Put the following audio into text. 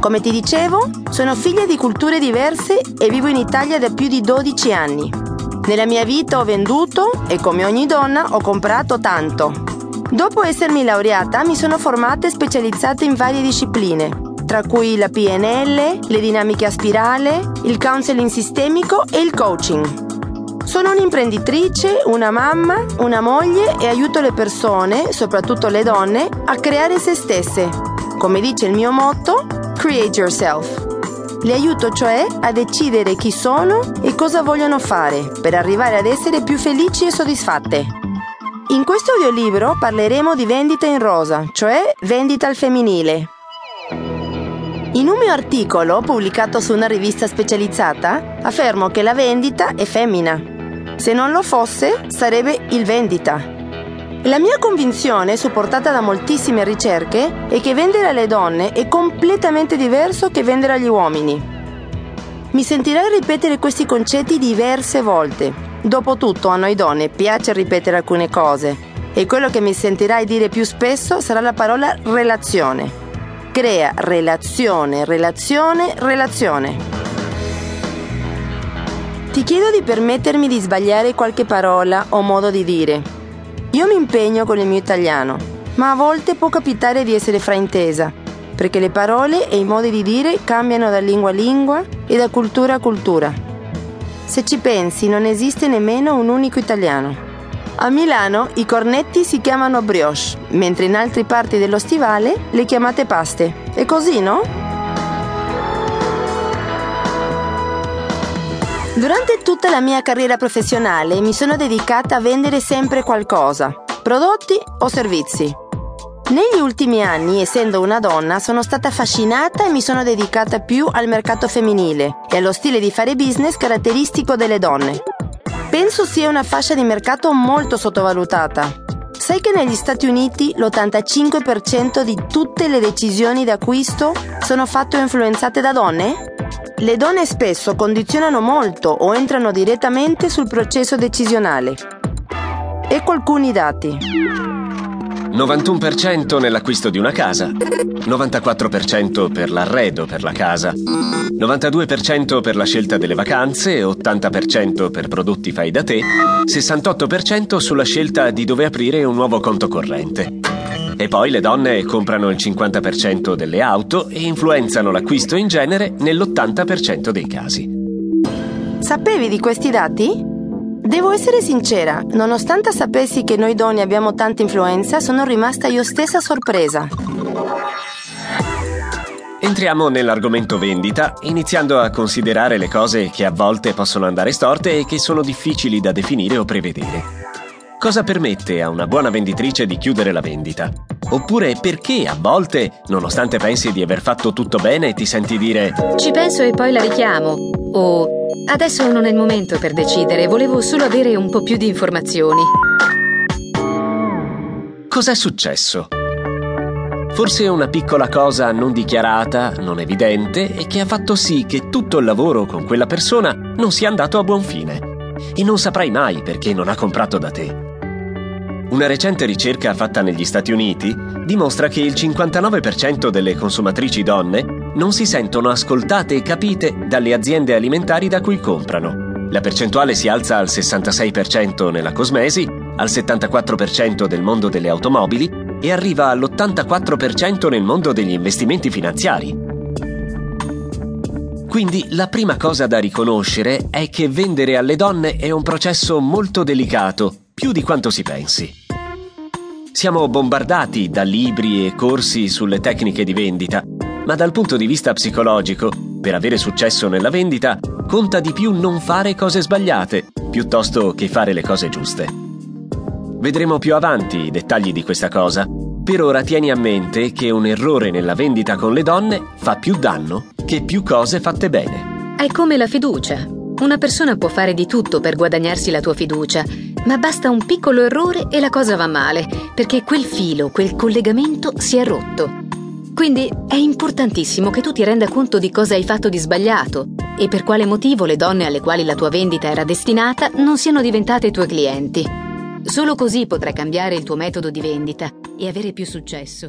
Come ti dicevo, sono figlia di culture diverse e vivo in Italia da più di 12 anni. Nella mia vita ho venduto e come ogni donna ho comprato tanto. Dopo essermi laureata mi sono formata e specializzata in varie discipline, tra cui la PNL, le dinamiche a spirale, il counseling sistemico e il coaching. Sono un'imprenditrice, una mamma, una moglie e aiuto le persone, soprattutto le donne, a creare se stesse. Come dice il mio motto, Create Yourself. Le aiuto cioè a decidere chi sono e cosa vogliono fare per arrivare ad essere più felici e soddisfatte. In questo audiolibro parleremo di vendita in rosa, cioè vendita al femminile. In un mio articolo pubblicato su una rivista specializzata affermo che la vendita è femmina se non lo fosse, sarebbe il vendita. La mia convinzione, supportata da moltissime ricerche, è che vendere alle donne è completamente diverso che vendere agli uomini. Mi sentirai ripetere questi concetti diverse volte. Dopotutto a noi donne piace ripetere alcune cose e quello che mi sentirai dire più spesso sarà la parola relazione. Crea relazione, relazione, relazione. Ti chiedo di permettermi di sbagliare qualche parola o modo di dire. Io mi impegno con il mio italiano, ma a volte può capitare di essere fraintesa, perché le parole e i modi di dire cambiano da lingua a lingua e da cultura a cultura. Se ci pensi, non esiste nemmeno un unico italiano. A Milano i cornetti si chiamano brioche, mentre in altre parti dello stivale le chiamate paste. È così, no? Durante tutta la mia carriera professionale mi sono dedicata a vendere sempre qualcosa, prodotti o servizi. Negli ultimi anni, essendo una donna, sono stata affascinata e mi sono dedicata più al mercato femminile e allo stile di fare business caratteristico delle donne. Penso sia una fascia di mercato molto sottovalutata. Sai che negli Stati Uniti l'85% di tutte le decisioni d'acquisto sono fatte o influenzate da donne? Le donne spesso condizionano molto o entrano direttamente sul processo decisionale. Ecco alcuni dati. 91% nell'acquisto di una casa, 94% per l'arredo per la casa, 92% per la scelta delle vacanze, 80% per prodotti fai da te, 68% sulla scelta di dove aprire un nuovo conto corrente. E poi le donne comprano il 50% delle auto e influenzano l'acquisto in genere nell'80% dei casi. Sapevi di questi dati? Devo essere sincera, nonostante sapessi che noi donne abbiamo tanta influenza, sono rimasta io stessa sorpresa. Entriamo nell'argomento vendita, iniziando a considerare le cose che a volte possono andare storte e che sono difficili da definire o prevedere. Cosa permette a una buona venditrice di chiudere la vendita? Oppure perché a volte, nonostante pensi di aver fatto tutto bene, ti senti dire Ci penso e poi la richiamo. O adesso non è il momento per decidere, volevo solo avere un po' più di informazioni. Cos'è successo? Forse una piccola cosa non dichiarata, non evidente, e che ha fatto sì che tutto il lavoro con quella persona non sia andato a buon fine. E non saprai mai perché non ha comprato da te. Una recente ricerca fatta negli Stati Uniti dimostra che il 59% delle consumatrici donne non si sentono ascoltate e capite dalle aziende alimentari da cui comprano. La percentuale si alza al 66% nella cosmesi, al 74% del mondo delle automobili e arriva all'84% nel mondo degli investimenti finanziari. Quindi la prima cosa da riconoscere è che vendere alle donne è un processo molto delicato più di quanto si pensi. Siamo bombardati da libri e corsi sulle tecniche di vendita, ma dal punto di vista psicologico, per avere successo nella vendita, conta di più non fare cose sbagliate, piuttosto che fare le cose giuste. Vedremo più avanti i dettagli di questa cosa. Per ora tieni a mente che un errore nella vendita con le donne fa più danno che più cose fatte bene. È come la fiducia. Una persona può fare di tutto per guadagnarsi la tua fiducia, ma basta un piccolo errore e la cosa va male, perché quel filo, quel collegamento si è rotto. Quindi è importantissimo che tu ti renda conto di cosa hai fatto di sbagliato e per quale motivo le donne alle quali la tua vendita era destinata non siano diventate tue clienti. Solo così potrai cambiare il tuo metodo di vendita e avere più successo.